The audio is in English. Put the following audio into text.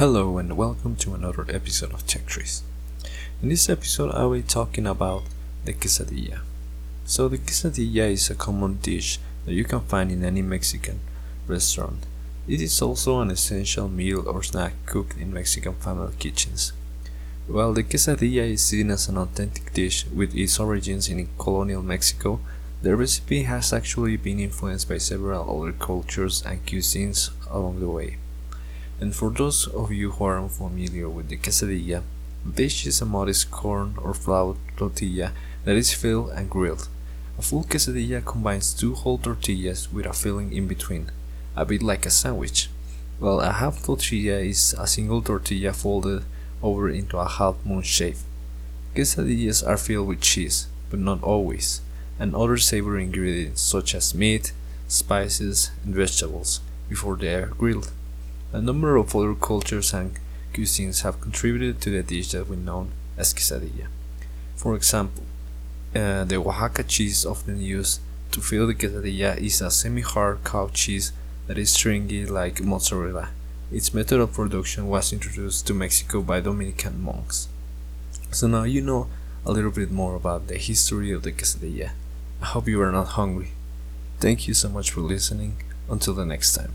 Hello and welcome to another episode of Tech Trees. In this episode, I will be talking about the quesadilla. So, the quesadilla is a common dish that you can find in any Mexican restaurant. It is also an essential meal or snack cooked in Mexican family kitchens. While the quesadilla is seen as an authentic dish with its origins in colonial Mexico, the recipe has actually been influenced by several other cultures and cuisines along the way. And for those of you who are unfamiliar with the quesadilla, this is a modest corn or flour tortilla that is filled and grilled. A full quesadilla combines two whole tortillas with a filling in between, a bit like a sandwich, while a half tortilla is a single tortilla folded over into a half moon shape. Quesadillas are filled with cheese, but not always, and other savory ingredients such as meat, spices, and vegetables before they are grilled. A number of other cultures and cuisines have contributed to the dish that we know as quesadilla. For example, uh, the Oaxaca cheese often used to fill the quesadilla is a semi-hard cow cheese that is stringy like mozzarella. Its method of production was introduced to Mexico by Dominican monks. So now you know a little bit more about the history of the quesadilla. I hope you are not hungry. Thank you so much for listening. Until the next time.